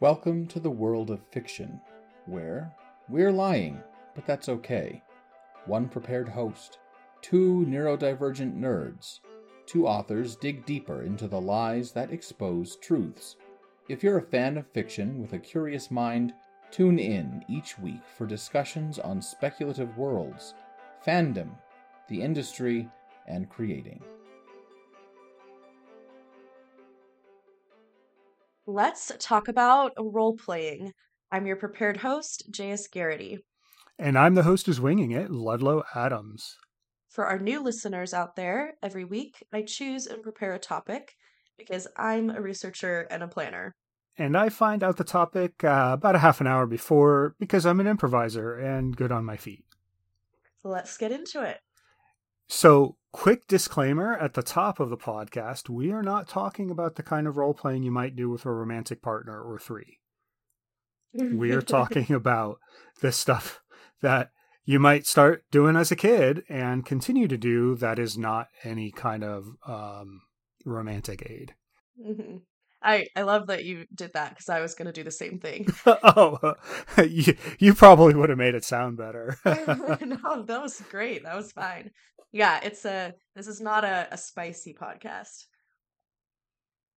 Welcome to the world of fiction, where we're lying, but that's okay. One prepared host, two neurodivergent nerds, two authors dig deeper into the lies that expose truths. If you're a fan of fiction with a curious mind, tune in each week for discussions on speculative worlds, fandom, the industry, and creating. Let's talk about role playing. I'm your prepared host, J.S. Gariety. And I'm the host who's winging it, Ludlow Adams. For our new listeners out there, every week I choose and prepare a topic because I'm a researcher and a planner. And I find out the topic uh, about a half an hour before because I'm an improviser and good on my feet. Let's get into it. So, quick disclaimer at the top of the podcast we are not talking about the kind of role playing you might do with a romantic partner or three. we are talking about the stuff that you might start doing as a kid and continue to do that is not any kind of um, romantic aid. Mm-hmm. I, I love that you did that because I was going to do the same thing. oh, you, you probably would have made it sound better. no, that was great. That was fine. Yeah, it's a this is not a, a spicy podcast.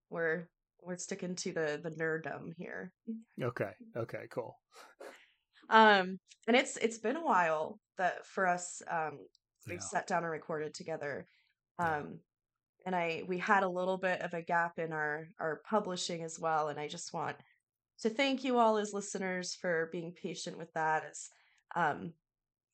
We're we're sticking to the the nerddom here. Okay. Okay. Cool. Um, and it's it's been a while that for us um we've yeah. sat down and recorded together. Um, and I we had a little bit of a gap in our our publishing as well, and I just want to thank you all as listeners for being patient with that. As um,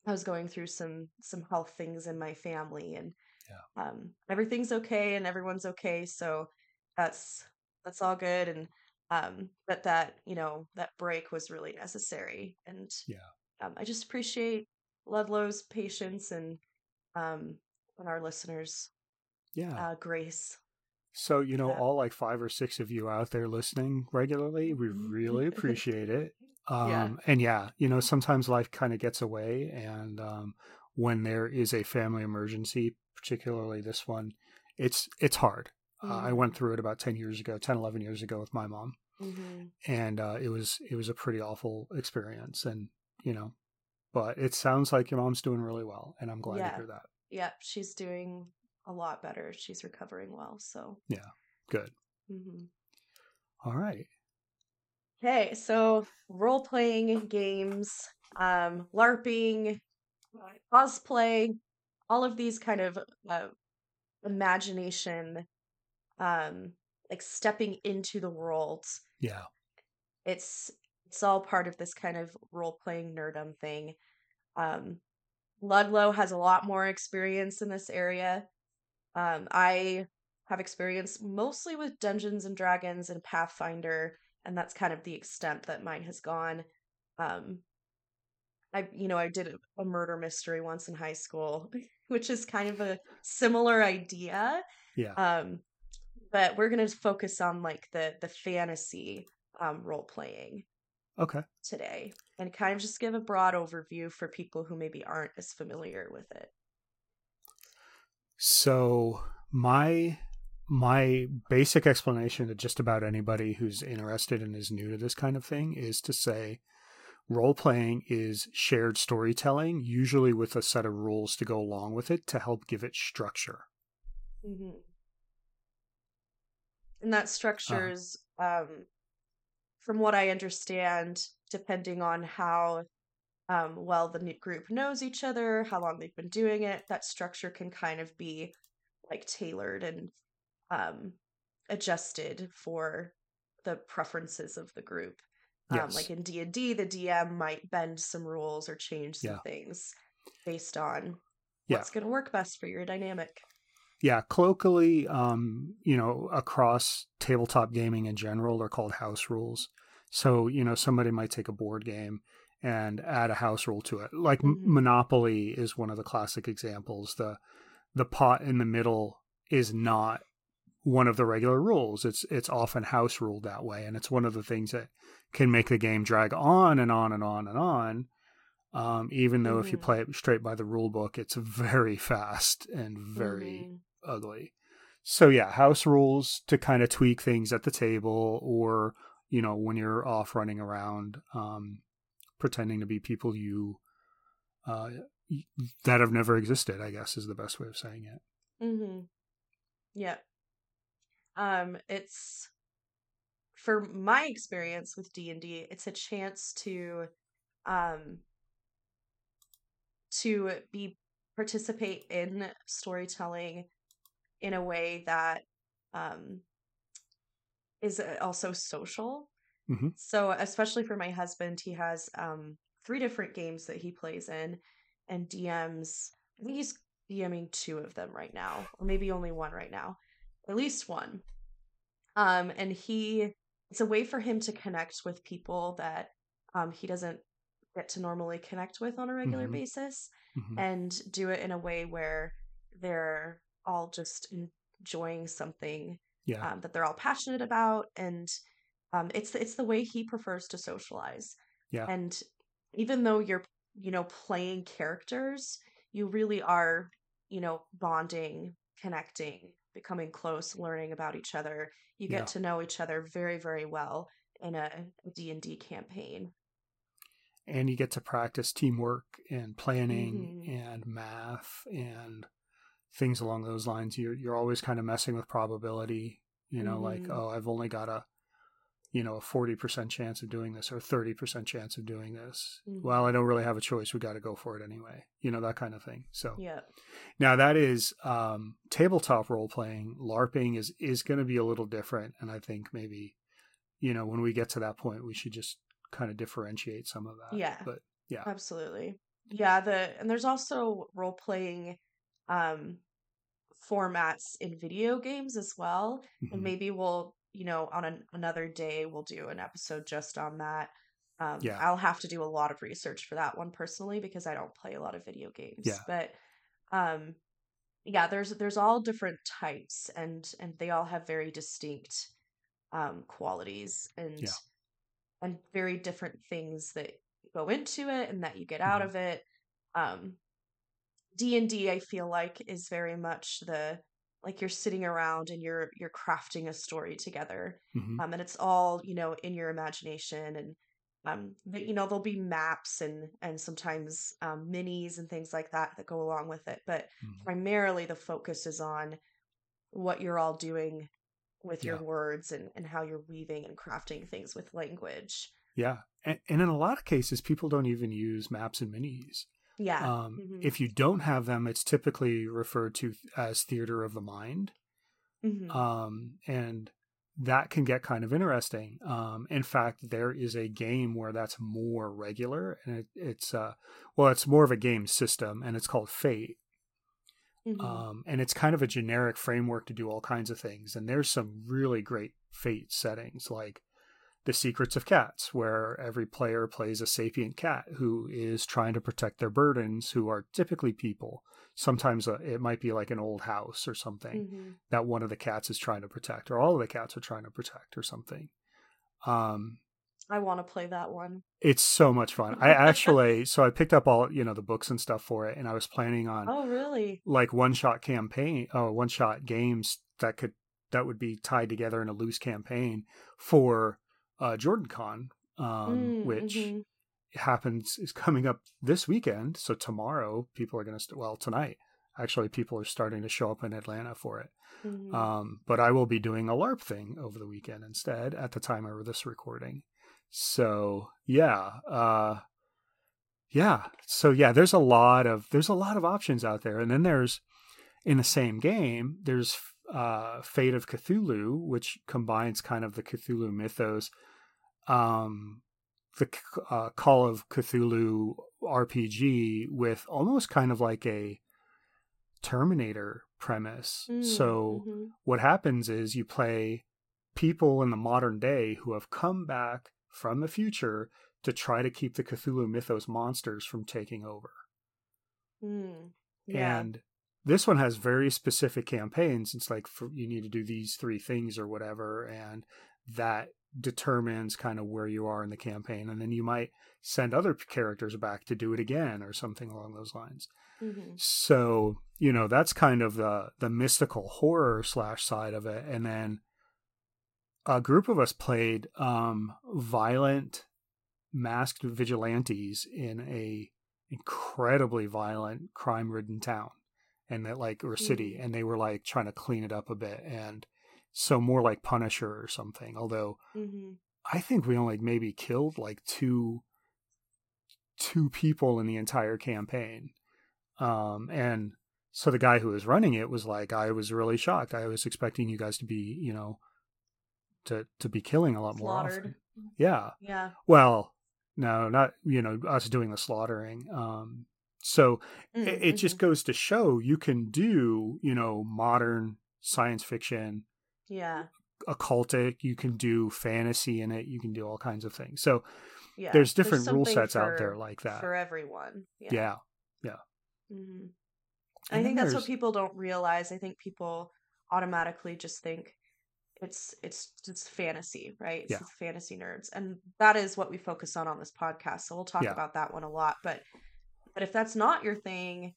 I was going through some some health things in my family, and yeah. um, everything's okay and everyone's okay, so that's that's all good. And um, but that you know that break was really necessary, and yeah, um, I just appreciate Ludlow's patience and um, and our listeners yeah uh, grace so you know yeah. all like five or six of you out there listening regularly we mm-hmm. really appreciate it um yeah. and yeah you know sometimes life kind of gets away and um when there is a family emergency particularly this one it's it's hard mm-hmm. uh, i went mm-hmm. through it about 10 years ago 10 11 years ago with my mom mm-hmm. and uh it was it was a pretty awful experience and you know but it sounds like your mom's doing really well and i'm glad yeah. to hear that yep she's doing a lot better. She's recovering well. So yeah, good. Mm-hmm. All right. Okay, so role playing games, um, LARPing, cosplay, all of these kind of uh, imagination, um, like stepping into the world. Yeah, it's it's all part of this kind of role playing nerdum thing. Um, Ludlow has a lot more experience in this area. Um, I have experience mostly with Dungeons and Dragons and Pathfinder, and that's kind of the extent that mine has gone. Um, I, you know, I did a, a murder mystery once in high school, which is kind of a similar idea. Yeah. Um, but we're gonna focus on like the the fantasy um role playing. Okay. Today, and kind of just give a broad overview for people who maybe aren't as familiar with it. So my my basic explanation to just about anybody who's interested and is new to this kind of thing is to say role playing is shared storytelling, usually with a set of rules to go along with it to help give it structure. Mm-hmm. And that structure is, uh, um, from what I understand, depending on how um, well the group knows each other, how long they've been doing it, that structure can kind of be like tailored and um, adjusted for the preferences of the group. Um, yes. like in D and D, the DM might bend some rules or change some yeah. things based on what's going to work best for your dynamic. Yeah, colloquially, um, you know, across tabletop gaming in general, they're called house rules. So, you know, somebody might take a board game and add a house rule to it. Like mm-hmm. Monopoly is one of the classic examples. The the pot in the middle is not one of the regular rules. It's it's often house ruled that way, and it's one of the things that can make the game drag on and on and on and on. Um, even though mm-hmm. if you mm-hmm. play it straight by the rule book, it's very fast and very mm-hmm. ugly. So yeah, house rules to kind of tweak things at the table or you know, when you're off running around, um, pretending to be people you uh, that have never existed. I guess is the best way of saying it. Mm-hmm. Yeah. Um, it's for my experience with D and D, it's a chance to, um, to be participate in storytelling in a way that um is uh, also social. Mhm. So, especially for my husband, he has um, three different games that he plays in and DMs. I think he's DMing two of them right now, or maybe only one right now, at least one. Um, and he, it's a way for him to connect with people that um, he doesn't get to normally connect with on a regular Mhm. basis Mhm. and do it in a way where they're all just enjoying something Yeah. um, that they're all passionate about and um, it's it's the way he prefers to socialize Yeah. and even though you're you know playing characters you really are you know bonding connecting becoming close learning about each other you get Yeah. to know each other very very well in a d&d campaign and you get to practice teamwork and planning Mhm. and math and things along those lines you're you're always kind of messing with probability you know like Mhm. oh i've only got a you know a 40% chance of doing this or 30% chance of doing this Mhm. well i don't really have a choice we got to go for it anyway you know that kind of thing so yeah now that is um tabletop role playing larping is is going to be a little different and i think maybe you know when we get to that point we should just kind of differentiate some of that Yeah. but yeah Absolutely. Yeah, the and there's also role playing um formats in video games as well. And Mhm. maybe we'll, you know, on an, another day we'll do an episode just on that. Um Yeah. I'll have to do a lot of research for that one personally because I don't play a lot of video games. Yeah. But um yeah, there's there's all different types and and they all have very distinct um qualities and Yeah. and very different things that go into it and that you get out Mhm. of it um d&d i feel like is very much the like you're sitting around and you're you're crafting a story together Mhm. um and it's all you know in your imagination and um but, you know there'll be maps and and sometimes um minis and things like that that go along with it but Mhm. primarily the focus is on what you're all doing with your Yeah. words and and how you're weaving and crafting things with language Yeah. And, and in a lot of cases, people don't even use maps and minis. Yeah Um, Mhm. If you don't have them, it's typically referred to as theater of the mind. Mhm. Um, and that can get kind of interesting. Um, in fact, there is a game where that's more regular, and it, it's uh, well, it's more of a game system, and it's called Fate. Mhm. Um, and it's kind of a generic framework to do all kinds of things. And there's some really great Fate settings, like the Secrets of Cats, where every player plays a sapient cat who is trying to protect their burdens, who are typically people. Sometimes uh, it might be like an old house or something Mhm. that one of the cats is trying to protect, or all of the cats are trying to protect, or something. Um, I want to play that one. it's so much fun. I actually, so I picked up all you know the books and stuff for it, and I was planning on Oh, really? like one shot campaign, oh, one shot games that could that would be tied together in a loose campaign for uh, JordanCon, um, Mm, which mhm. happens is coming up this weekend. So tomorrow, people are going to st- well tonight. Actually, people are starting to show up in Atlanta for it. Mhm. Um, but I will be doing a LARP thing over the weekend instead at the time of this recording. So yeah, uh, yeah. So yeah, there's a lot of there's a lot of options out there, and then there's in the same game there's uh, Fate of Cthulhu, which combines kind of the Cthulhu mythos, um, the uh, Call of Cthulhu RPG with almost kind of like a Terminator premise. Mm, So mhm. what happens is you play people in the modern day who have come back from the future to try to keep the Cthulhu mythos monsters from taking over. Mm. Yeah. And this one has very specific campaigns. It's like for, you need to do these three things or whatever, and that determines kind of where you are in the campaign. And then you might send other characters back to do it again or something along those lines. Mhm. So, you know, that's kind of the the mystical horror slash side of it. And then a group of us played um, violent masked vigilantes in a incredibly violent crime ridden town and that like or city mm-hmm. and they were like trying to clean it up a bit and so more like punisher or something although mm-hmm. i think we only maybe killed like two two people in the entire campaign um and so the guy who was running it was like i was really shocked i was expecting you guys to be you know to to be killing a lot Slaughtered. more often yeah yeah well no, not you know us doing the slaughtering. Um, so mm-hmm. it, it, just mm-hmm. goes to show you can do you know modern science fiction, yeah, occultic. You can do fantasy in it. You can do all kinds of things. So yeah, there's different there's rule sets for, out there like that for everyone. Yeah, yeah. yeah. Mm-hmm. I think that's what people don't realize. I think people automatically just think it's it's just fantasy right it's yeah. fantasy nerds and that is what we focus on on this podcast so we'll talk yeah. about that one a lot but but if that's not your thing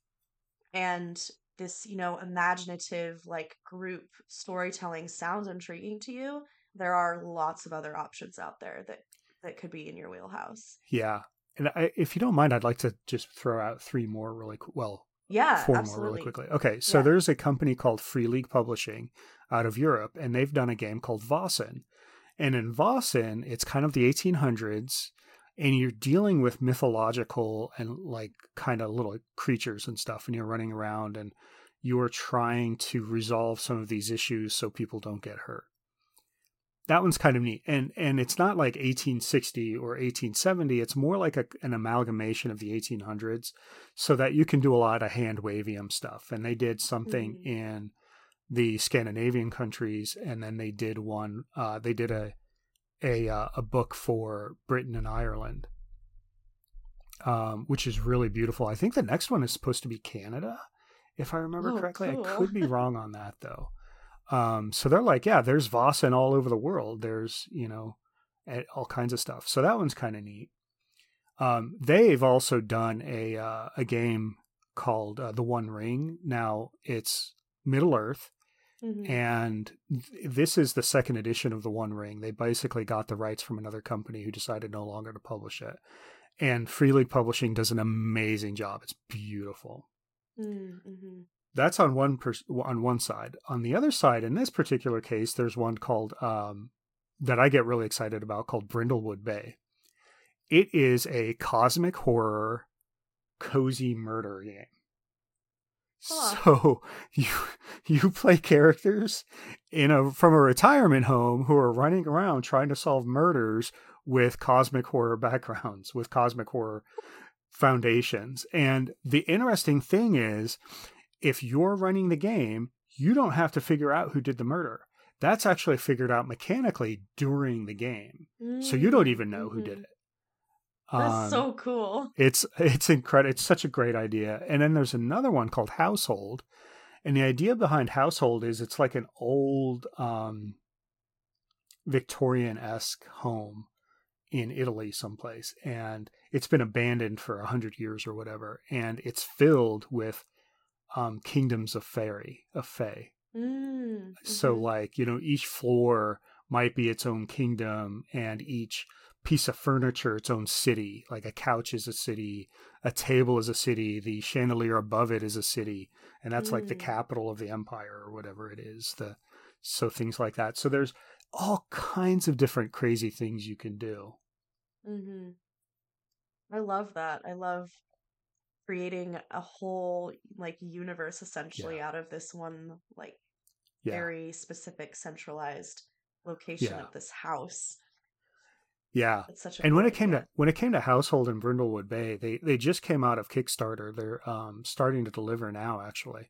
and this you know imaginative like group storytelling sounds intriguing to you there are lots of other options out there that that could be in your wheelhouse yeah and I, if you don't mind i'd like to just throw out three more really well yeah, four absolutely. more really quickly. Okay, so yeah. there's a company called Free League Publishing out of Europe, and they've done a game called Vaesen. And in Vaesen, it's kind of the 1800s, and you're dealing with mythological and like kind of little creatures and stuff, and you're running around and you are trying to resolve some of these issues so people don't get hurt that one's kind of neat and and it's not like 1860 or 1870 it's more like a, an amalgamation of the 1800s so that you can do a lot of hand wavium stuff and they did something mm-hmm. in the scandinavian countries and then they did one uh, they did a a uh, a book for britain and ireland um, which is really beautiful i think the next one is supposed to be canada if i remember oh, correctly cool. i could be wrong on that though um, so they're like, yeah, there's Vaesen all over the world. There's, you know, all kinds of stuff. So that one's kind of neat. Um, they've also done a uh, a game called uh, The One Ring. Now it's Middle Earth, mm-hmm. and th- this is the second edition of The One Ring. They basically got the rights from another company who decided no longer to publish it. And Free League Publishing does an amazing job. It's beautiful. Mm-hmm that's on one pers- on one side. On the other side, in this particular case, there's one called um, that I get really excited about called Brindlewood Bay. It is a cosmic horror, cozy murder game. Huh. So you you play characters in a from a retirement home who are running around trying to solve murders with cosmic horror backgrounds, with cosmic horror foundations. And the interesting thing is if you're running the game, you don't have to figure out who did the murder. That's actually figured out mechanically during the game. Mm-hmm. So you don't even know who did mm-hmm. it. That's um, so cool. It's it's incredible. It's such a great idea. And then there's another one called Household. And the idea behind Household is it's like an old um, Victorian esque home in Italy someplace. And it's been abandoned for a hundred years or whatever. And it's filled with um, kingdoms of fairy of fae. Mm, so mm-hmm. like you know each floor might be its own kingdom and each piece of furniture its own city like a couch is a city a table is a city the chandelier above it is a city and that's mm. like the mm. capital of the empire or whatever it is the so things like that so there's all kinds of different crazy things you can do mm-hmm. i love that i love creating a whole like universe essentially yeah. out of this one like yeah. very specific centralized location yeah. of this house. Yeah, and when it came to when it came to Household in Brindlewood Bay, they they just came out of Kickstarter. They're um, starting to deliver now, actually.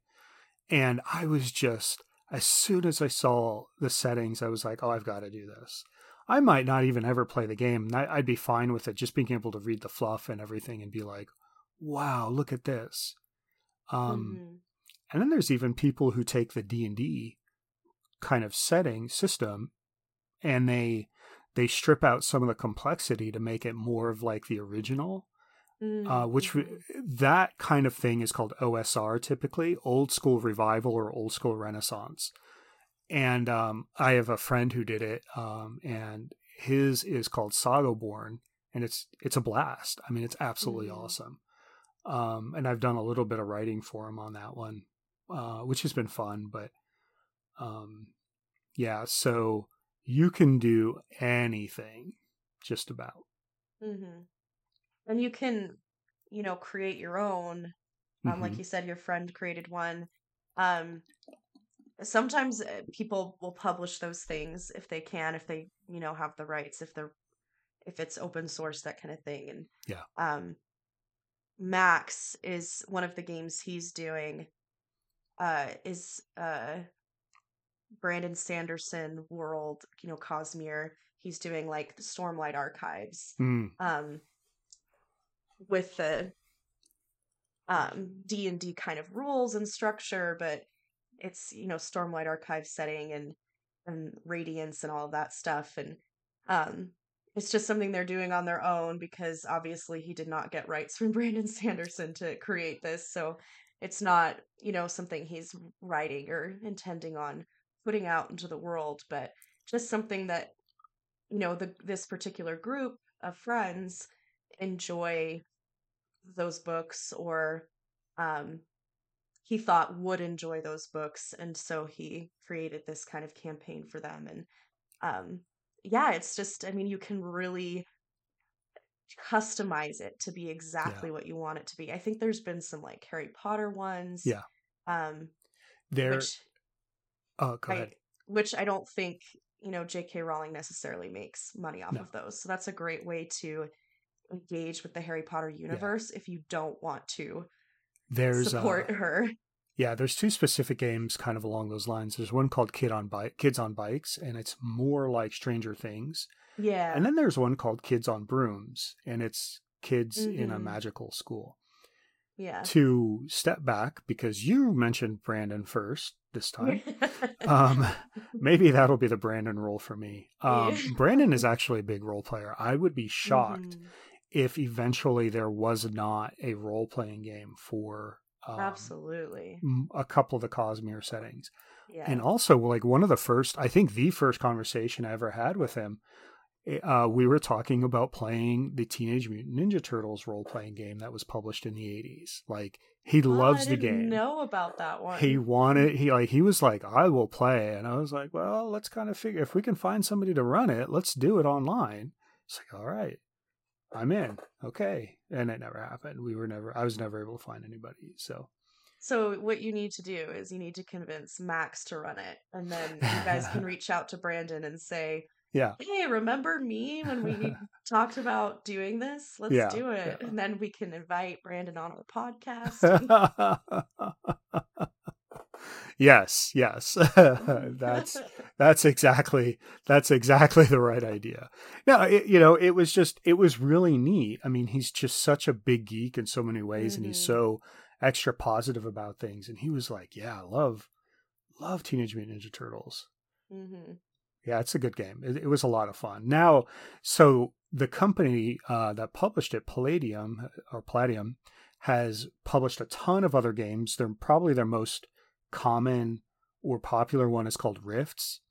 And I was just as soon as I saw the settings, I was like, "Oh, I've got to do this." I might not even ever play the game. I'd be fine with it, just being able to read the fluff and everything, and be like, wow, look at this. Um, mm-hmm. And then there's even people who take the D and D kind of setting system, and they they strip out some of the complexity to make it more of like the original. Mm-hmm. Uh, which mm-hmm. that kind of thing is called OSR typically, old school revival or old school renaissance. and um, I have a friend who did it, um, and his is called Sagaborn, and it's it's a blast. I mean, it's absolutely mm-hmm. awesome. Um, and I've done a little bit of writing for him on that one, uh, which has been fun. But um, yeah, so you can do anything, just about. Mm-hmm. And you can, you know, create your own. Um, mm-hmm. Like you said, your friend created one. Um, sometimes uh, people will publish those things if they can, if they, you know, have the rights, if they're, if it's open source, that kind of thing. And yeah, um, Max is one of the games he's doing. Uh, is uh, Brandon Sanderson world, you know, Cosmere. He's doing like the Stormlight Archives. Mm. Um, with the um D and D kind of rules and structure, but it's you know Stormlight Archive setting and and Radiance and all of that stuff, and um, it's just something they're doing on their own because obviously he did not get rights from Brandon Sanderson to create this, so it's not you know something he's writing or intending on putting out into the world, but just something that you know the this particular group of friends enjoy those books or um, he thought would enjoy those books and so he created this kind of campaign for them and um, yeah it's just i mean you can really customize it to be exactly yeah. what you want it to be i think there's been some like harry potter ones yeah um there which, oh go I, ahead which i don't think you know jk rowling necessarily makes money off no. of those so that's a great way to engage with the harry potter universe yeah. if you don't want to there's support uh, her. Yeah, there's two specific games kind of along those lines. There's one called Kid on Bike, Kids on Bikes, and it's more like Stranger Things. Yeah. And then there's one called Kids on Brooms, and it's kids mm-hmm. in a mm-hmm. magical school. Yeah. To step back, because you mentioned Brandon first this time, um, maybe that'll be the Brandon role for me. Um, Brandon is actually a big role player. I would be shocked mm-hmm if eventually there was not a role playing game for um, absolutely a couple of the Cosmere settings. Yeah. And also, like one of the first, I think the first conversation I ever had with him, eh, uh, we were talking about playing the Teenage Mutant Ninja Turtles role playing game that was published in the 80s. Like, he oh, loves the game. Know about that one? He wanted he like he was like I will play, and I was like, well, let's kind of figure if we can find somebody to run it, let's do it online. It's like all right, I'm in. Okay. And it never happened. We were never, I was never able to find anybody. So, so what you need to do is you need to convince Max to run it. And then you guys can reach out to Brandon and say, yeah. Hey, remember me when we talked about doing this? Let's yeah, do it. Yeah. And then we can invite Brandon on our podcast. yes, yes. that's that's exactly that's exactly the right idea. Now, it, you know, it was just it was really neat. I mean, he's just such a big geek in so many ways, mm-hmm. and he's mm-hmm. so extra positive about things. And he was like, "Yeah, I love love Teenage Mutant Ninja Turtles." Mm-hmm. Yeah, it's a good game. It, it, was a lot of fun. Now, so the company uh, that published it, Palladium or Palladium, has published a ton of other games. They're probably their most common or popular one is called Rifts,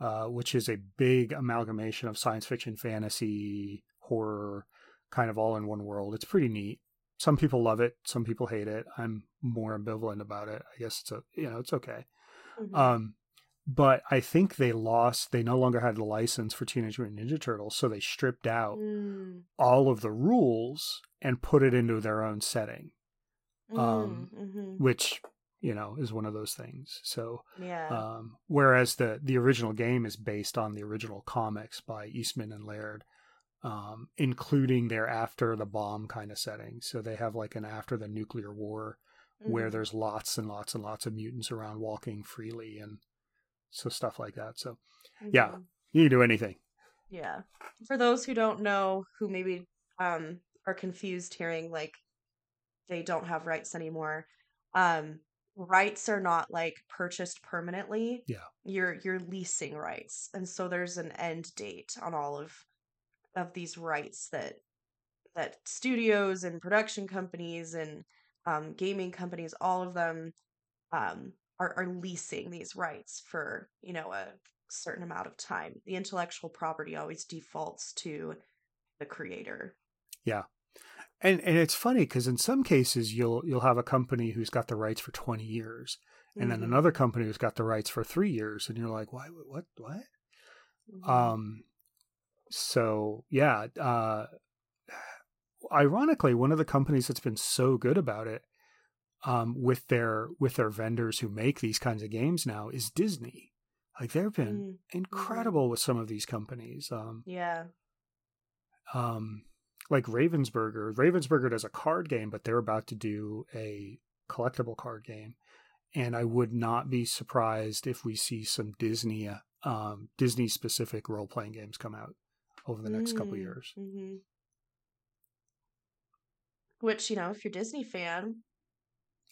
uh, which is a big amalgamation of science fiction, fantasy, horror, kind of all in one world. It's pretty neat. Some people love it, some people hate it. I'm more ambivalent about it. I guess it's a you know it's okay. Mm-hmm. Um, but I think they lost. They no longer had the license for Teenage Mutant Ninja Turtles, so they stripped out mm. all of the rules and put it into their own setting. Mm, um, mm-hmm. which you know, is one of those things. So, yeah. Um, whereas the the original game is based on the original comics by Eastman and Laird, um, including their after the bomb kind of setting. So they have like an after the nuclear war, mm-hmm. where there's lots and lots and lots of mutants around walking freely and so stuff like that. So, mm-hmm. yeah, you can do anything. Yeah. For those who don't know, who maybe um, are confused hearing like they don't have rights anymore. Um, rights are not like purchased permanently. Yeah. You're you're leasing rights. And so there's an end date on all of of these rights that that studios and production companies and um, gaming companies, all of them um, are, are leasing these rights for you know a certain amount of time. The intellectual property always defaults to the creator. Yeah. And and it's funny because in some cases you'll you'll have a company who's got the rights for 20 years and then Mhm. another company who's got the rights for 3 years and you're like why what what Mhm. um so yeah uh ironically one of the companies that's been so good about it um with their with their vendors who make these kinds of games now is Disney like they've been Mm, incredible with some of these companies um yeah. um like Ravensburger. Ravensburger does a card game, but they're about to do a collectible card game. And I would not be surprised if we see some Disney uh, um Disney specific role playing games come out over the next couple Mm, years. mhm. Which you know, if you're a Disney fan,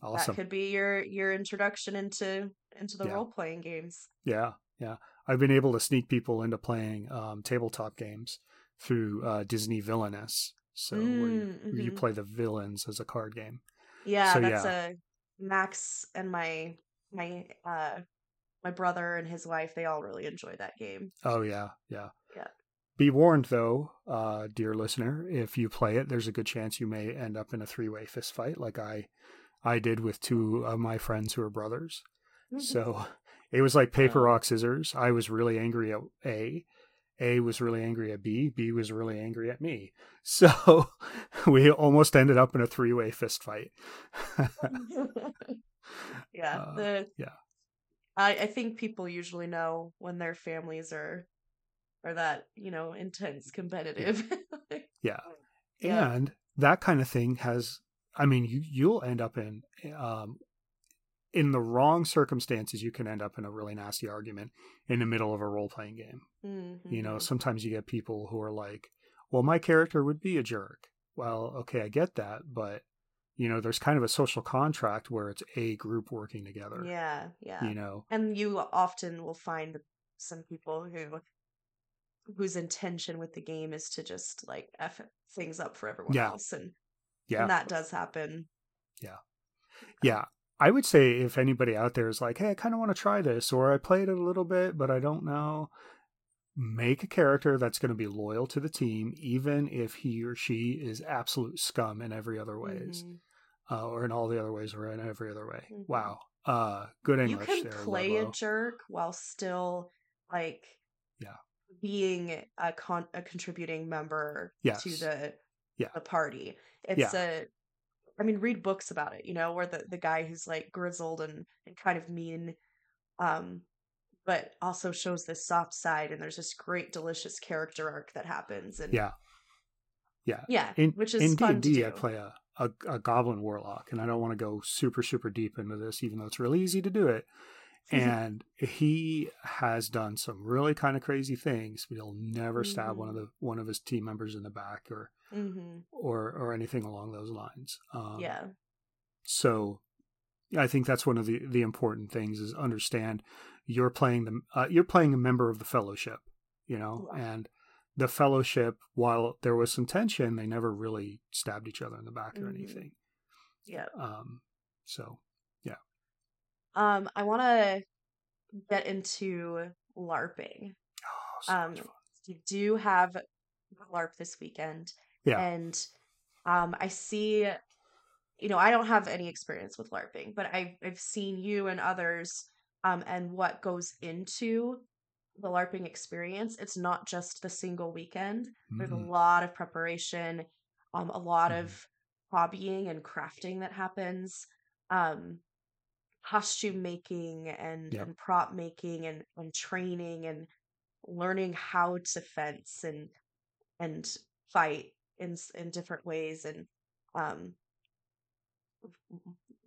Awesome. that could be your your introduction into into the Yeah. role playing games. Yeah, yeah. I've been able to sneak people into playing um, tabletop games through uh, Disney Villainous. So where, you, Mm, where you play the villains as a card game. Yeah, So, that's a Max and my my uh my brother and his wife. They all really enjoy that game. Oh yeah, yeah. Yeah. Be warned though, uh, dear listener, if you play it, there's a good chance you may end up in a three way fist fight like I I did with two of my friends who are brothers. So it was like paper, rock, scissors. I was really angry at A. A was really angry at B. B was really angry at me. So we almost ended up in a three way fist fight. yeah, Uh, the yeah. I I think people usually know when their families are are that you know intense competitive. Yeah. Yeah. And that kind of thing has I mean you you'll end up in um in the wrong circumstances you can end up in a really nasty argument in the middle of a role playing game. You know, Mhm. sometimes you get people who are like, "Well, my character would be a jerk." Well, okay, I get that, but you know, there's kind of a social contract where it's a group working together. Yeah, yeah. You know. And you often will find some people who whose intention with the game is to just like f things up for everyone Yeah. else, and Yeah. and that does happen. Yeah. Yeah. I would say if anybody out there is like, hey, I kind of want to try this, or I played it a little bit, but I don't know, make a character that's going to be loyal to the team, even if he or she is absolute scum in every other ways, Mhm. uh, or in all the other ways, or in every other way. Mhm. Wow. Uh, good You can there. play a jerk while still like Yeah. being a con a contributing member Yes. to the Yeah. the party. It's a I mean, read books about it, you know, where the, the guy who's like grizzled and, and kind of mean, um, but also shows this soft side, and there's this great, delicious character arc that happens, and Yeah. Yeah. yeah, In, which is in D&D. I play a, a, a goblin warlock, and I don't want to go super, super deep into this, even though it's really easy to do it. and he has done some really kind of crazy things, but he'll never stab one of Mm-hmm. the one of his team members in the back or hmm or or anything along those lines. Um, yeah, So I think that's one of the the important things is understand you're playing the uh, you're playing a member of the fellowship, you know, Yeah. and the fellowship while there was some tension, they never really stabbed each other in the back or Mhm. anything. yeah. Um, so yeah. Um, I want to get into LARPing. oh, so Um, you do have LARP this weekend. Yeah. And um, I see, you know, I don't have any experience with LARPing, but I've, I've seen you and others um, and what goes into the LARPing experience. It's not just the single weekend, there's a Mhm. lot of preparation, um, a lot Mhm. of hobbying and crafting that happens. Um, costume making and, Yep. and prop making and, and training and learning how to fence and and fight in in different ways and um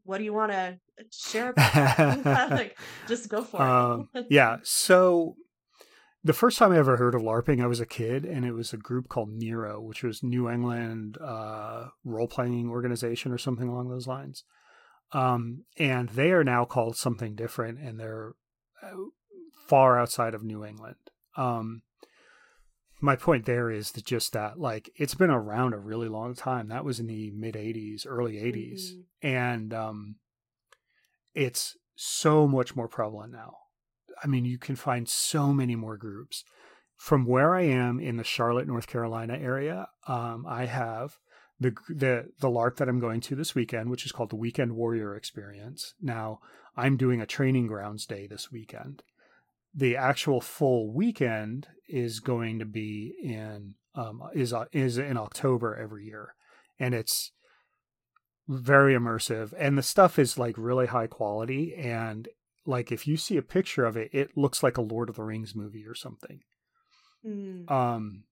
what do you want to share about like just go for Um, it yeah. So the first time I ever heard of LARPing, I was a kid, and it was a group called NERO, which was New England uh, role playing organization or something along those lines. Um, and they are now called something different, and they're uh, far outside of New England. Um, my point there is that just that, like, it's been around a really long time. That was in the mid '80s, early '80s, Mhm. and um, it's so much more prevalent now. I mean, you can find so many more groups. From where I am in the Charlotte, North Carolina area, um, I have the the the LARP that I'm going to this weekend, which is called the Weekend Warrior Experience. Now, I'm doing a training grounds day this weekend. The actual full weekend is going to be in um, is uh, is in October every year, and it's very immersive. And the stuff is like really high quality, and like if you see a picture of it, it looks like a Lord of the Rings movie or something. Mm. Um,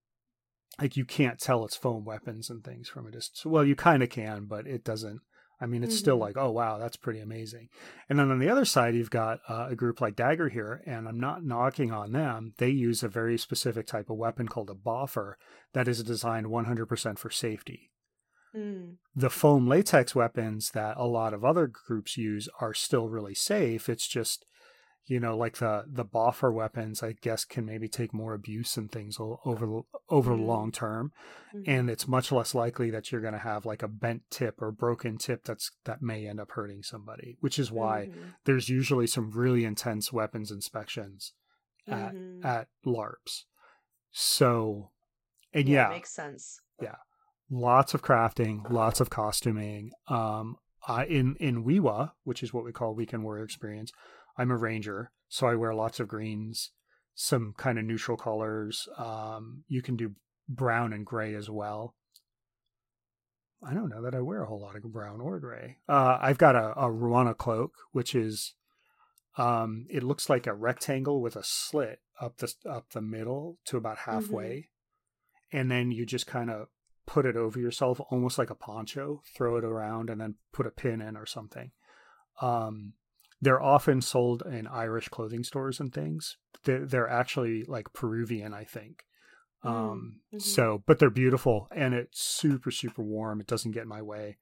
like you can't tell it's foam weapons and things from a distance. Well, you kind of can, but it doesn't. I mean, it's mm-hmm. still like, oh wow, that's pretty amazing. And then on the other side, you've got uh, a group like Dagorhir, and I'm not knocking on them. They use a very specific type of weapon called a boffer that is designed 100% for safety. Mm. The foam latex weapons that a lot of other groups use are still really safe. It's just you know, like the the boffer weapons, I guess, can maybe take more abuse and things over over mm-hmm. long term, mm-hmm. and it's much less likely that you're going to have like a bent tip or broken tip that's that may end up hurting somebody. Which is why mm-hmm. there's usually some really intense weapons inspections at mm-hmm. at LARPs. So, and yeah, yeah makes sense. Yeah, lots of crafting, lots of costuming. Um, I, in in WEWA, which is what we call Weekend Warrior Experience I'm a ranger, so I wear lots of greens, some kind of neutral colors. Um, you can do brown and gray as well. I don't know that I wear a whole lot of brown or gray. Uh, I've got a, a Ruana cloak, which is um, it looks like a rectangle with a slit up the up the middle to about halfway, mm-hmm. and then you just kind of put it over yourself, almost like a poncho. Throw it around, and then put a pin in or something. Um, they're often sold in Irish clothing stores and things. They're, they're actually like Peruvian, I think. Mm, um, mm-hmm. so, but they're beautiful and it's super, super warm. It doesn't get in my way.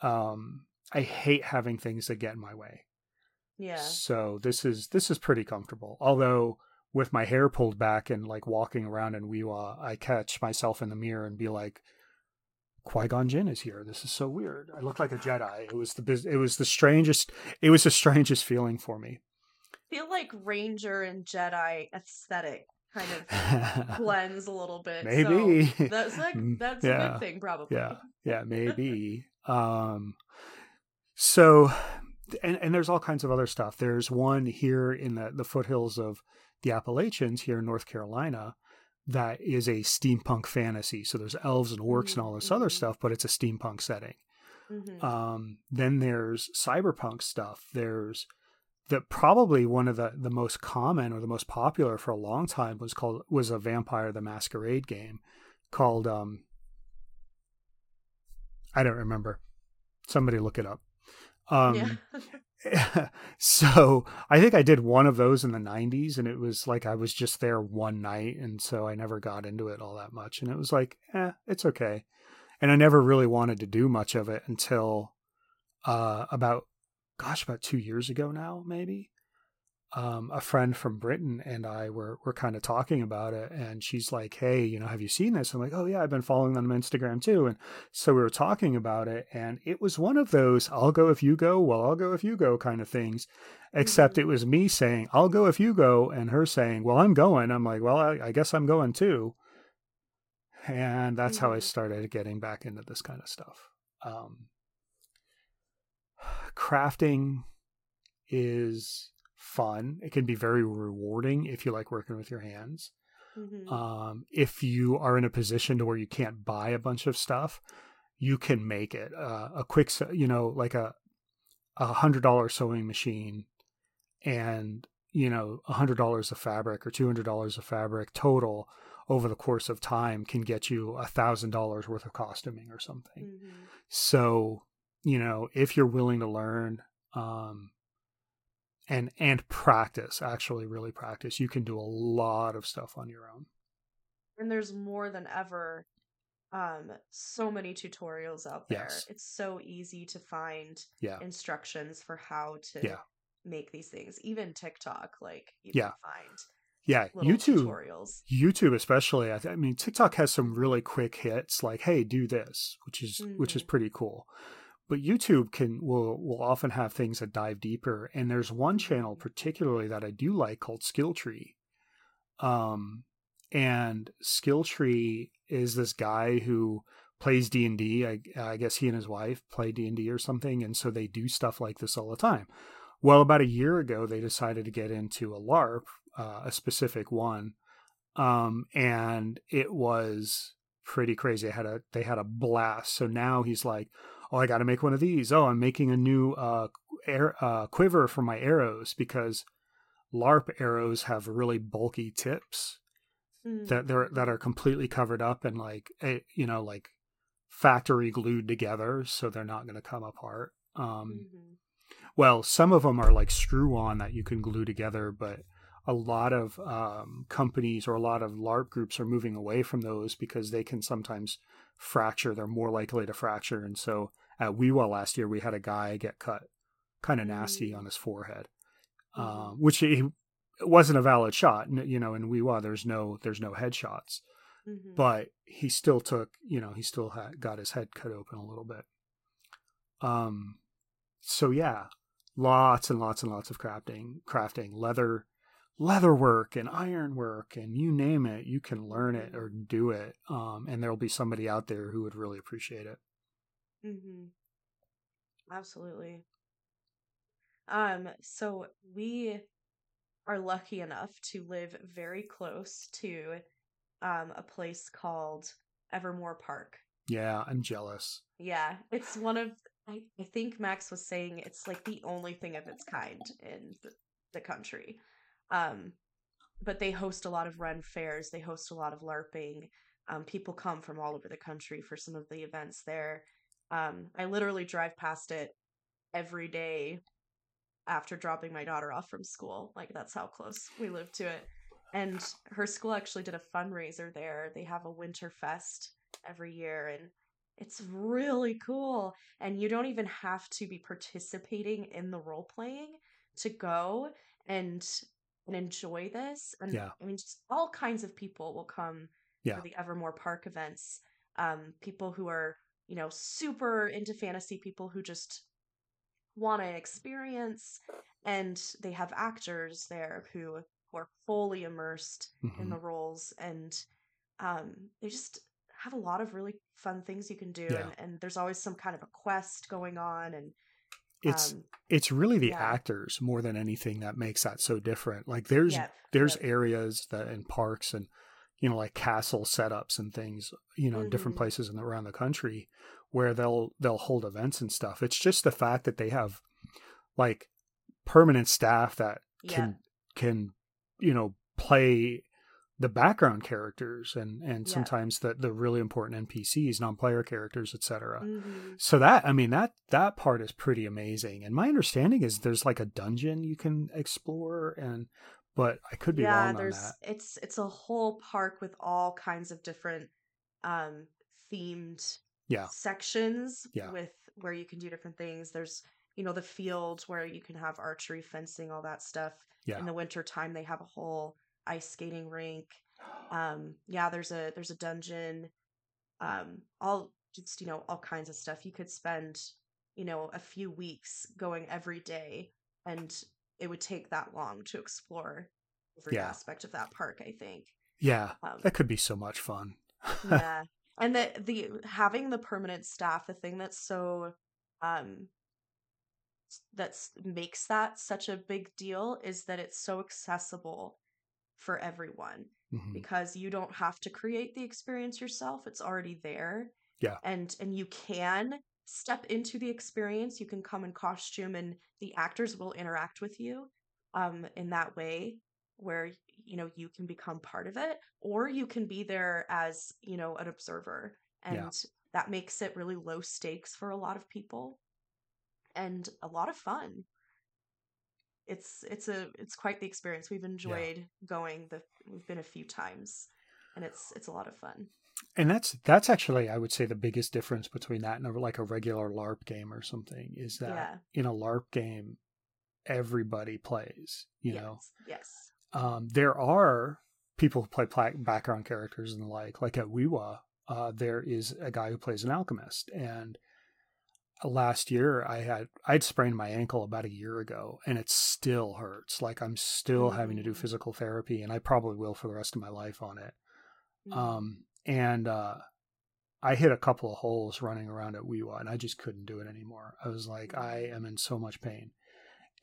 Um, I hate having things that get in my way. Yeah. So this is, this is pretty comfortable. Although with my hair pulled back and like walking around in WEWA, I catch myself in the mirror and be like, Qui Gon Jinn is here. This is so weird. I look like a Jedi. It was the it was the strangest. It was the strangest feeling for me. I feel like Ranger and Jedi aesthetic kind of blends a little bit. Maybe so that's like that's yeah. a good thing, probably. Yeah, yeah, maybe. um, so, and and there's all kinds of other stuff. There's one here in the the foothills of the Appalachians here in North Carolina that is a steampunk fantasy. So there's elves and orcs mm-hmm. and all this other mm-hmm. stuff, but it's a steampunk setting. Mm-hmm. Um, then there's cyberpunk stuff. There's the probably one of the the most common or the most popular for a long time was called was a Vampire the Masquerade game called um I don't remember. Somebody look it up. Um, yeah. so I think I did one of those in the 90s, and it was like I was just there one night, and so I never got into it all that much. And it was like, eh, it's okay. And I never really wanted to do much of it until uh, about, gosh, about two years ago now, maybe um, a friend from Britain and I were were kind of talking about it, and she's like, "Hey, you know, have you seen this?" I'm like, "Oh yeah, I've been following them on Instagram too." And so we were talking about it, and it was one of those "I'll go if you go, well, I'll go if you go" kind of things. Except it mm-hmm. was me saying "I'll go if you go," and her saying, "Well, I'm going." I'm like, "Well, I, I guess I'm going too." And that's how I mm-hmm. started getting back into this kind of stuff. Um, crafting is fun. It can be very rewarding if you like working with your hands. Mm-hmm. Um, if you are in a position to where you can't buy a bunch of stuff, you can make it uh, a quick, you know, like a a hundred dollar sewing machine, and you know, a hundred dollars of fabric or two hundred dollars of fabric total over the course of time can get you a thousand dollars worth of costuming or something. Mm-hmm. So, you know, if you're willing to learn, um, and and practice actually really practice you can do a lot of stuff on your own and there's more than ever um so many tutorials out there yes. it's so easy to find yeah. instructions for how to yeah. make these things even tiktok like you yeah. can find yeah youtube tutorials youtube especially I, th- I, mean tiktok has some really quick hits like hey do this which is mm-hmm. which is mm-hmm. pretty cool but YouTube can will will often have things that dive deeper. And there's one channel particularly that I do like called Skill Tree. Um, and Skill Tree is this guy who plays D and I, I guess he and his wife play D and D or something, and so they do stuff like this all the time. Well, about a year ago, they decided to get into a LARP, uh, a specific one, um, and it was pretty crazy. They had a they had a blast. So now he's like, "Oh, I got to make one of these. Oh, I'm making a new uh, air, uh, quiver for my arrows because LARP arrows have really bulky tips mm. that they're that are completely covered up and like you know like factory glued together, so they're not going to come apart. Um, mm-hmm. Well, some of them are like screw on that you can glue together, but a lot of um, companies or a lot of LARP groups are moving away from those because they can sometimes fracture. They're more likely to fracture. And so at WeWa last year, we had a guy get cut kind of nasty mm-hmm. on his forehead, mm-hmm. um, which he, it wasn't a valid shot. You know, in WeWa, there's no there's no headshots, mm-hmm. but he still took. You know, he still had, got his head cut open a little bit. Um, so yeah, lots and lots and lots of crafting, crafting leather leather work and iron work and you name it, you can learn it or do it. Um, and there'll be somebody out there who would really appreciate it. Mm-hmm. Absolutely. Um, so we are lucky enough to live very close to um, a place called Evermore Park. Yeah, I'm jealous. Yeah, it's one of I, I think Max was saying it's like the only thing of its kind in the country. Um, but they host a lot of Ren fairs. They host a lot of LARPing. Um, people come from all over the country for some of the events there. Um, I literally drive past it every day after dropping my daughter off from school. Like that's how close we live to it. And her school actually did a fundraiser there. They have a winter fest every year and it's really cool. And you don't even have to be participating in the role playing to go and and enjoy this. And yeah. I mean, just all kinds of people will come yeah. for the Evermore Park events. Um, people who are, you know, super into fantasy, people who just want to experience, and they have actors there who, who are fully immersed mm-hmm. in the roles, and um, they just have a lot of really fun things you can do, yeah. and, and there's always some kind of a quest going on, and it's um, it's really the yeah. actors more than anything that makes that so different like there's yep. there's yep. areas that in parks and you know like castle setups and things you know mm-hmm. different places in the, around the country where they'll they'll hold events and stuff it's just the fact that they have like permanent staff that can yeah. can you know play the background characters and and yeah. sometimes the the really important npcs non-player characters etc mm-hmm. so that i mean that that part is pretty amazing and my understanding is there's like a dungeon you can explore and but i could be yeah, wrong there's, on that it's it's a whole park with all kinds of different um themed yeah sections yeah. with where you can do different things there's you know the fields where you can have archery fencing all that stuff yeah in the winter time they have a whole ice skating rink. Um, yeah, there's a there's a dungeon. Um, all just you know all kinds of stuff. You could spend you know a few weeks going every day, and it would take that long to explore every yeah. aspect of that park. I think. Yeah, um, that could be so much fun. yeah, and the the having the permanent staff, the thing that's so um that makes that such a big deal is that it's so accessible for everyone mm-hmm. because you don't have to create the experience yourself it's already there yeah and and you can step into the experience you can come in costume and the actors will interact with you um in that way where you know you can become part of it or you can be there as you know an observer and yeah. that makes it really low stakes for a lot of people and a lot of fun it's it's a it's quite the experience. We've enjoyed yeah. going. The we've been a few times, and it's it's a lot of fun. And that's that's actually I would say the biggest difference between that and a, like a regular LARP game or something is that yeah. in a LARP game, everybody plays. You yes. know, yes. Um, there are people who play pla- background characters and the like. Like at WeWa, uh, there is a guy who plays an alchemist, and last year I had I'd sprained my ankle about a year ago and it still hurts. Like I'm still mm-hmm. having to do mm. physical therapy and I probably will for the rest of my life on it. Mm-hmm. Um and uh I hit a couple of holes running around at Wee and I just couldn't do it anymore. I was like, I am in so much pain.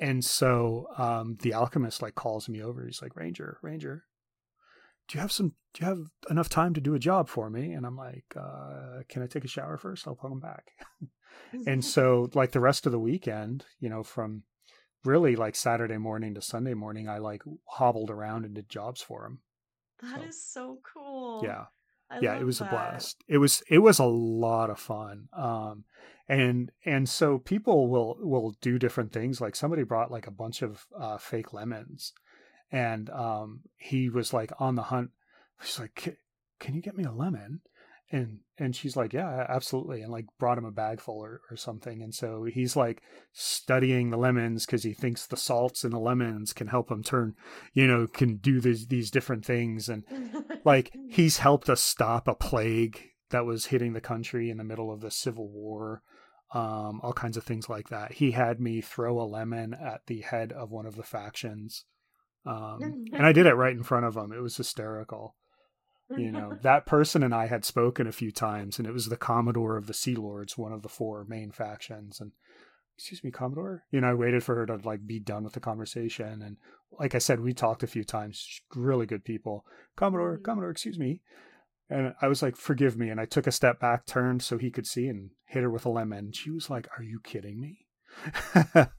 And so um, the alchemist like calls me over. He's like, Ranger, Ranger, do you have some do you have enough time to do a job for me and i'm like uh, can i take a shower first i'll come back and so like the rest of the weekend you know from really like saturday morning to sunday morning i like hobbled around and did jobs for him That so, is so cool yeah I yeah it was that. a blast it was it was a lot of fun um and and so people will will do different things like somebody brought like a bunch of uh, fake lemons and um, he was like on the hunt. He's like, "Can you get me a lemon?" And and she's like, "Yeah, absolutely," and like brought him a bag full or, or something. And so he's like studying the lemons because he thinks the salts in the lemons can help him turn, you know, can do these these different things. And like he's helped us stop a plague that was hitting the country in the middle of the Civil War um, all kinds of things like that. He had me throw a lemon at the head of one of the factions um, and I did it right in front of him. It was hysterical. You know, that person and I had spoken a few times, and it was the Commodore of the Sea Lords, one of the four main factions. And excuse me, Commodore. You know, I waited for her to like be done with the conversation, and like I said, we talked a few times. Really good people. Commodore, mm-hmm. Commodore, excuse me. And I was like, forgive me. And I took a step back, turned so he could see, and hit her with a lemon. She was like, Are you kidding me?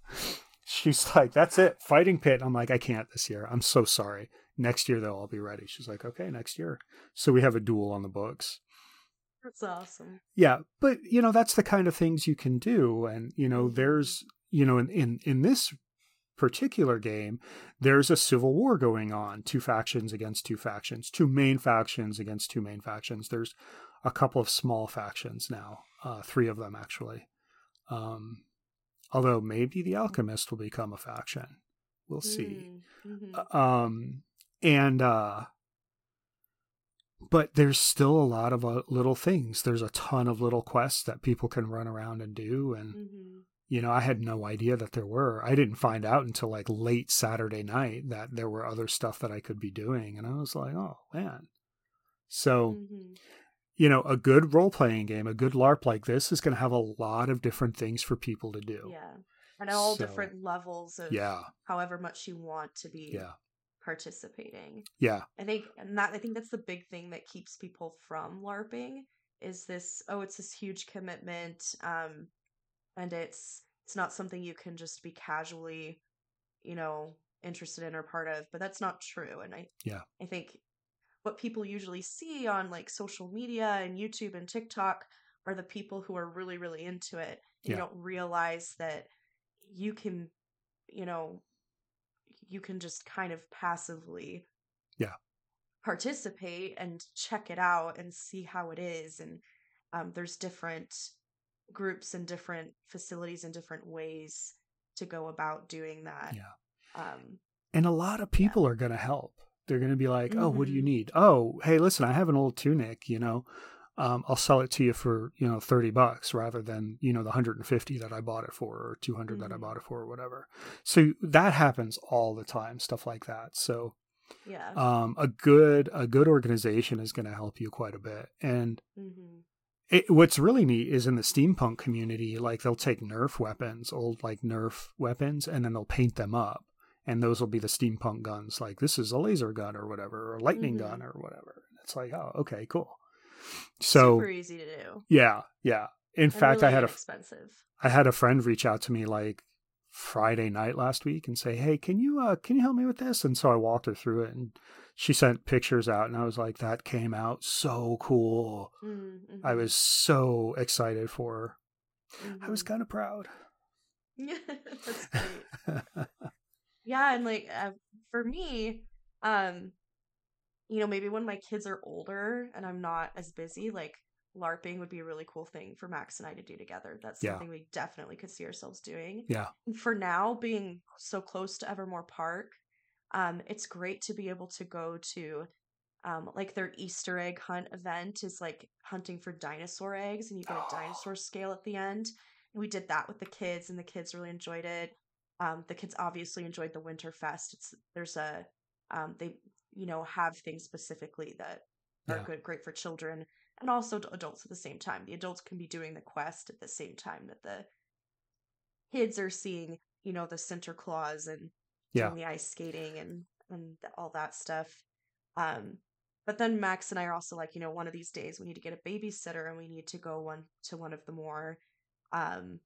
she's like, "That's it, fighting pit." I'm like, "I can't this year. I'm so sorry. Next year they'll all be ready." She's like, "Okay, next year." So we have a duel on the books. That's awesome. Yeah, but you know that's the kind of things you can do, and you know mm-hmm. there's you know in in in this particular game, there's a civil war going on, two factions against two factions, two main factions against two main factions. There's a couple of small factions now, uh, three of them actually. Um, Although maybe the alchemist will become a faction. We'll see. Mm, mm-hmm. Um, and uh, but there's still a lot of uh, little things. There's a ton of little quests that people can run around and do, and mm-hmm. you know, I had no idea that there were. I didn't find out until like late Saturday night that there were other stuff that I could be doing, and I was like, oh man. So, mm-hmm you know, a good role playing game, a good LARP like this is going to have a lot of different things for people to do. Yeah. And all so, different levels of yeah. however much you want to be yeah. Participating. Yeah. I think and that I think that's the big thing that keeps people from LARPing is this oh it's this huge commitment um and it's it's not something you can just be casually you know interested in or part of but that's not true and i yeah i think what people usually see on like social media and YouTube and TikTok are the people who are really, really into it. Yeah. You don't realize that you can, you know, you can just kind of passively yeah participate and check it out and see how it is and um, there's different groups and different facilities and different ways to go about doing that yeah um, and a lot of people yeah. are going to help they're going to be like, "Oh, mm-hmm. what do you mm-hmm. need? Oh, hey, listen, I have an old tunic. You know, um, I'll sell it to you for you know thirty bucks rather than you know the hundred and fifty that I bought it for or two hundred mm mm-hmm. that I bought it for or whatever." So that happens all the time, stuff like that. So yeah, um, a good a good organization is going to help you quite a bit, and. Mm-hmm. It, what's really neat is in the steampunk community, like they'll take Nerf weapons, old like Nerf weapons, and then they'll paint them up and those will be the steampunk guns like this is a laser gun or whatever or a lightning mm-hmm. gun or whatever it's like oh okay cool so super easy to do. Yeah yeah. In and fact really i had a expensive i had a friend reach out to me like friday night last week and say hey can you uh can you help me with this? And so i walked her through it and she sent pictures out and i was like that came out so cool. Mm-hmm. i was so excited for her. Mm-hmm. i was mm-hmm. kind of proud. That's great. Yeah and like uh, for me um you know maybe when my kids are older and i'm not as busy like larping would be a really cool thing for max and i to do together that's yeah. something we definitely could see ourselves doing yeah for now being so close to evermore park um it's great to be able to go to um like their easter egg hunt event is like hunting for dinosaur eggs and you get a dinosaur scale at the end And we did that with the kids, and the kids really enjoyed it. Um, the kids obviously enjoyed the Winterfest. It's there's a um, they you know have things specifically that are Yeah. good, great for children and also to adults at the same time. The adults can be doing the quest at the same time that the kids are seeing, you know, the Santa Claus and Yeah. doing the ice skating and and all that stuff. Um, but then Max and I are also like, you know, one of these days we need to get a babysitter and we need to go one to one of the more um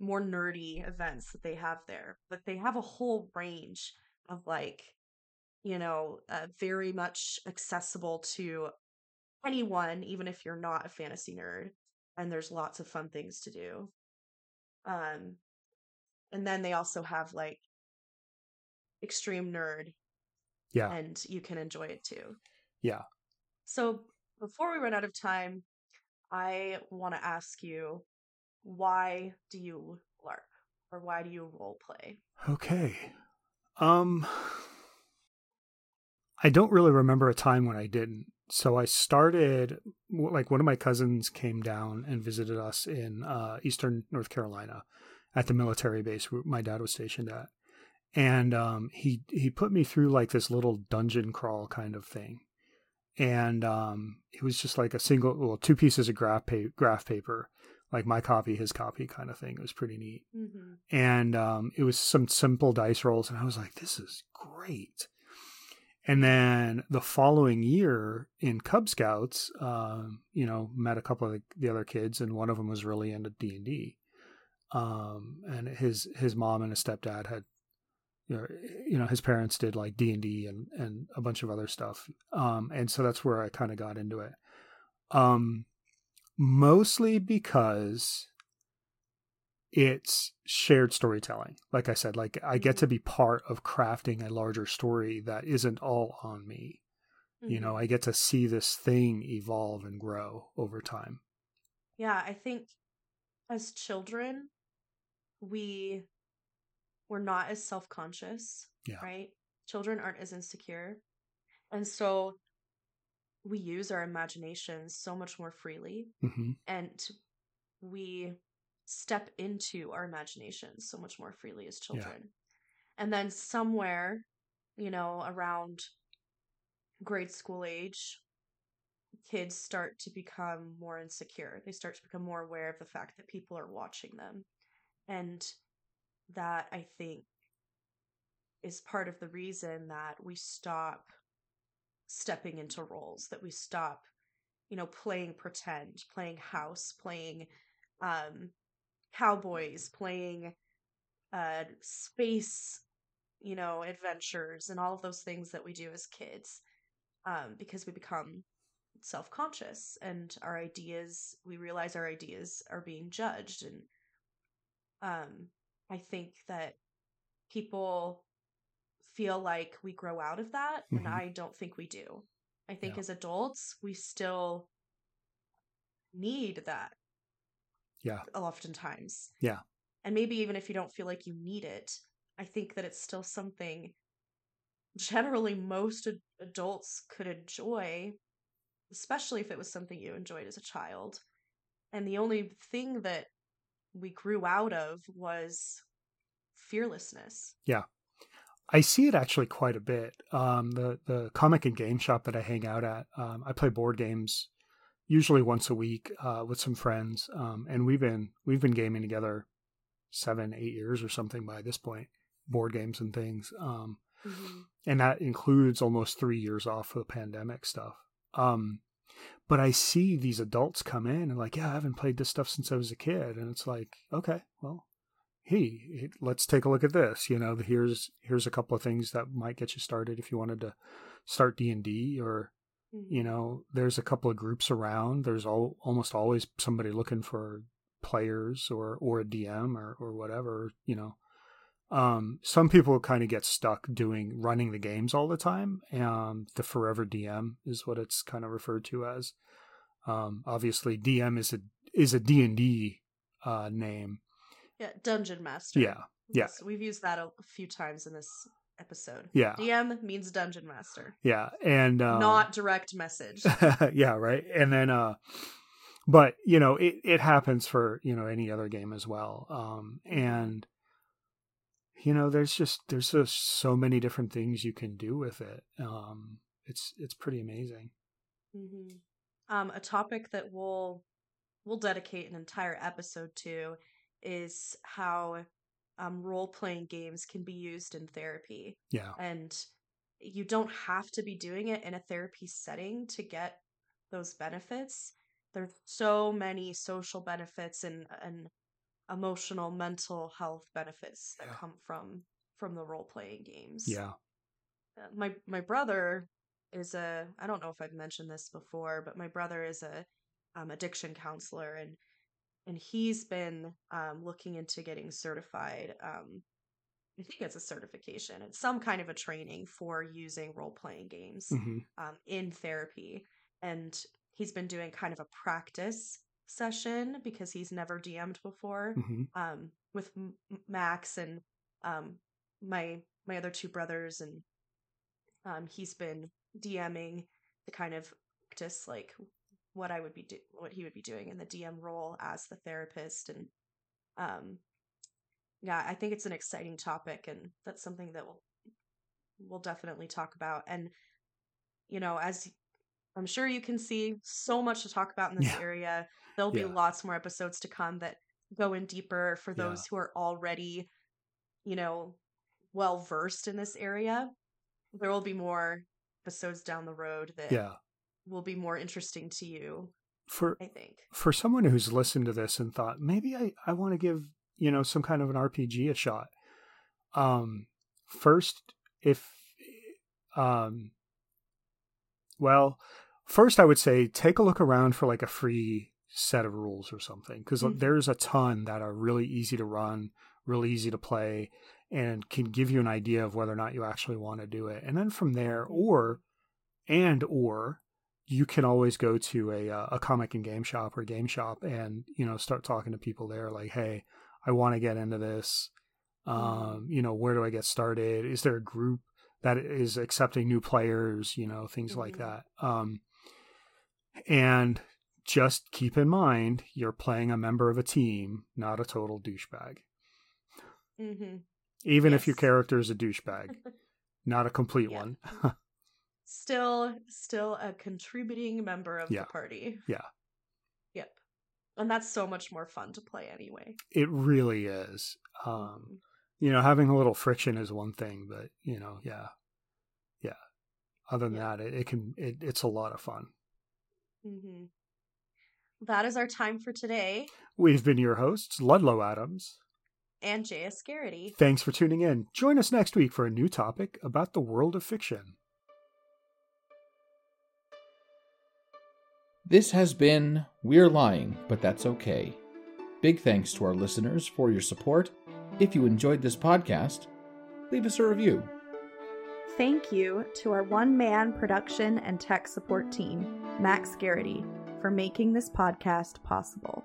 more nerdy events that they have there. But they have a whole range of like, you know, uh, very much accessible to anyone, even if you're not a fantasy nerd. And there's lots of fun things to do. Um, and then they also have like extreme nerd, Yeah. and you can enjoy it too. Yeah. So before we run out of time, I want to ask you, why do you LARP or why do you role play? Okay. Um I don't really remember a time when I didn't. So I started like one of my cousins came down and visited us in uh, eastern North Carolina at the military base where my dad was stationed at. And um, he he put me through like this little dungeon crawl kind of thing. And um, it was just like a single well two pieces of graph pa- graph paper, like my copy his copy kind of thing. It was pretty neat Mm-hmm. and um, it was some simple dice rolls and i was like this is great and then the following year in cub scouts um, you know met a couple of the, the other kids and one of them was really into d&d um, and his his mom and his stepdad had you know, his parents did like d&d and, and a bunch of other stuff. Um, and so that's where i kind of got into it. Um, mostly because it's shared storytelling. Like I said, like I get to be part of crafting a larger story that isn't all on me. You Mm-hmm. know, I get to see this thing evolve and grow over time. Yeah, I think as children, we we're not as self-conscious, Yeah. right? Children aren't as insecure. And so we use our imaginations so much more freely hmm and we step into our imaginations so much more freely as Yeah. children. And then somewhere, you know, around grade school age, kids start to become more insecure. They start to become more aware of the fact that people are watching them. And that I think is part of the reason that we stop stepping into roles, that we stop, you know, playing pretend, playing house, playing um cowboys, playing uh space, you know, adventures and all of those things that we do as kids. Um, because we become self-conscious and our ideas we realize our ideas are being judged and um i think that people feel like we grow out of that and Mhm. i don't think we do i think Yeah. as adults we still need that Yeah. oftentimes Yeah. and maybe even if you don't feel like you need it i think that it's still something generally most ad- adults could enjoy especially if it was something you enjoyed as a child and the only thing that we grew out of was fearlessness Yeah. I see it actually quite a bit. Um, the the comic and game shop that I hang out at, um, I play board games usually once a week uh, with some friends, um, and we've been we've been gaming together seven eight years or something by this point, board games and things. Um, and that includes almost three years off for the pandemic stuff. Um, but I see these adults come in and like, yeah, I haven't played this stuff since I was a kid, and it's like, okay, well, hey, let's take a look at this. You know, here's here's a couple of things that might get you started if you wanted to start D and D, or you know, there's a couple of groups around. There's all, almost always somebody looking for players or or a DM or or whatever. You know, um, some people kind of get stuck doing running the games all the time. Um, the forever DM is what it's kind of referred to as. Um, obviously, DM is a is a D and D uh, name. yeah dungeon master Yeah, yeah. Yes, we've used that a few times in this episode yeah, dm means dungeon master yeah, and um, not direct message yeah, right. And then, uh, but you know, it it happens for you know any other game as well. Um, and you know, there's just there's just so many different things you can do with it. Um, it's it's pretty amazing. Mm-hmm. Um, a topic that we'll we'll dedicate an entire episode to is how um, role playing games can be used in therapy. Yeah, and you don't have to be doing it in a therapy setting to get those benefits. There's so many social benefits and and emotional mental health benefits that Yeah. come from from the role playing games. yeah, Uh, my my brother is a I don't know if I've mentioned this before, but my brother is a um, addiction counselor and and he's been um, looking into getting certified. Um, I think it's a certification. It's some kind of a training for using role playing games hmm um, in therapy. And he's been doing kind of a practice session because he's never DM'd before hmm um, with M- Max and um, my my other two brothers, and um, he's been DMing to kind of practice like what I would be do- what he would be doing in the DM role as the therapist, and um, yeah, I think it's an exciting topic, and that's something that we'll we'll definitely talk about. And you know, as I'm sure you can see, so much to talk about in this Yeah. area. There'll be lots more episodes to come that go in deeper for Yeah. those who are already, you know, well versed in this area. There will be more episodes down the road that yeah. Will be more interesting to you, For I think. for someone who's listened to this and thought maybe I, I want to give you know some kind of an RPG a shot. Um, first, if um, well, first I would say take a look around for like a free set of rules or something because Mhm. there's a ton that are really easy to run, really easy to play, and can give you an idea of whether or not you actually want to do it. And then from there, or and or you can always go to a uh, a comic and game shop or game shop and you know start talking to people there like hey i want to get into this. Um you know where do i get started? Is there a group that is accepting new players? You know things like Mhm. that. Um and just keep in mind you're playing a member of a team not a total douchebag. Hmm even if your character is a douchebag not a complete Yeah. one Still, still a contributing member of Yeah. the party. Yeah. Yep. And that's so much more fun to play anyway. it really is um Mhm. you know having a little friction is one thing but you know yeah yeah other than Yeah. that it, it can it, it's a lot of fun Mm-hmm. That is our time for today. we've been your hosts ludlow adams And J.S. Gariety. thanks for tuning in join us next week for a new topic about the world of fiction This has been We're Lying, but That's Okay. Big thanks to our listeners for your support. If you enjoyed this podcast, leave us a review. Thank you to our one man production and tech support team, Max Gariety, for making this podcast possible.